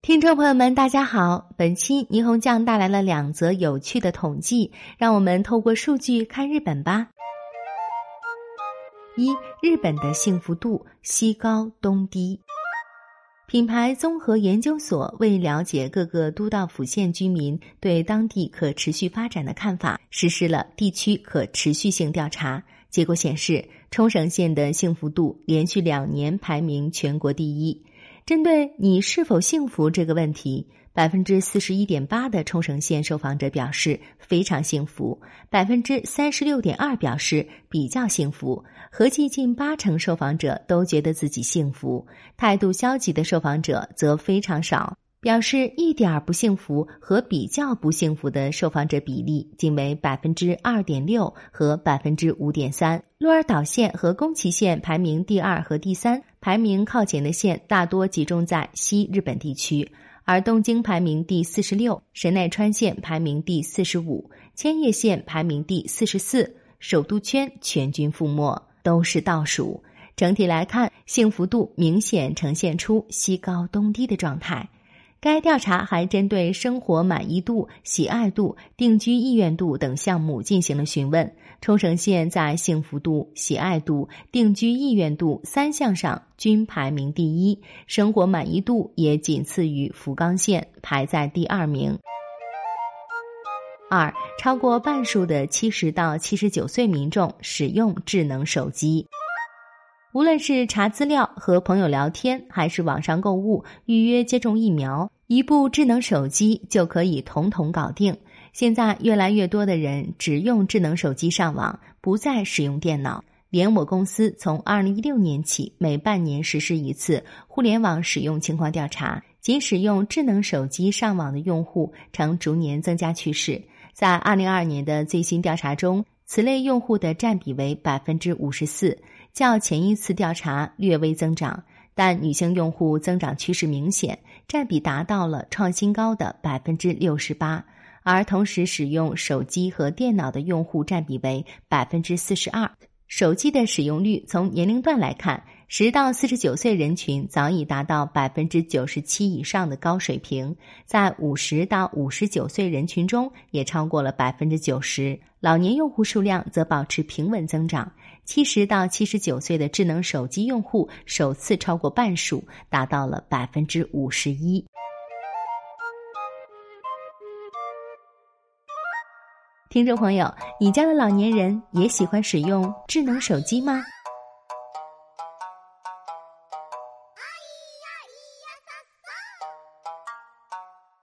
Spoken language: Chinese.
听众朋友们，大家好！本期霓虹酱带来了两则有趣的统计，让我们透过数据看日本吧。一、日本的幸福度西高东低。品牌综合研究所为了解各个都道府县居民对当地可持续发展的看法，实施了地区可持续性调查。结果显示，冲绳县的幸福度连续两年排名全国第一。针对你是否幸福这个问题，百分之四十一点八的冲绳县受访者表示非常幸福，百分之三十六点二表示比较幸福，合计近八成受访者都觉得自己幸福。态度消极的受访者则非常少。表示一点不幸福和比较不幸福的受访者比例仅为百分之二点六和百分之五点三。鹿儿岛县和宫崎县排名第二和第三，排名靠前的县大多集中在西日本地区，而东京排名第四十六，神奈川县排名第四十五，千叶县排名第四十四，首都圈全军覆没，都是倒数。整体来看，幸福度明显呈现出西高东低的状态。该调查还针对生活满意度、喜爱度、定居意愿度等项目进行了询问。冲绳县在幸福度、喜爱度、定居意愿度三项上均排名第一，生活满意度也仅次于福冈县，排在第二名。二，超过半数的七十到七十九岁民众使用智能手机。无论是查资料、和朋友聊天，还是网上购物、预约接种疫苗，一部智能手机就可以统统搞定。现在越来越多的人只用智能手机上网，不再使用电脑。连我公司从二零一六年起，每半年实施一次互联网使用情况调查，仅使用智能手机上网的用户呈逐年增加趋势。在二零二二年的最新调查中，此类用户的占比为百分之五十四。较前一次调查略微增长，但女性用户增长趋势明显，占比达到了创新高的百分之六十八。而同时使用手机和电脑的用户占比为百分之四十二。手机的使用率从年龄段来看，十到四十九岁人群早已达到百分之九十七以上的高水平，在五十到五十九岁人群中也超过了百分之九十。老年用户数量则保持平稳增长。七十到七十九岁的智能手机用户首次超过半数，达到了百分之五十一。听众朋友，你家的老年人也喜欢使用智能手机吗？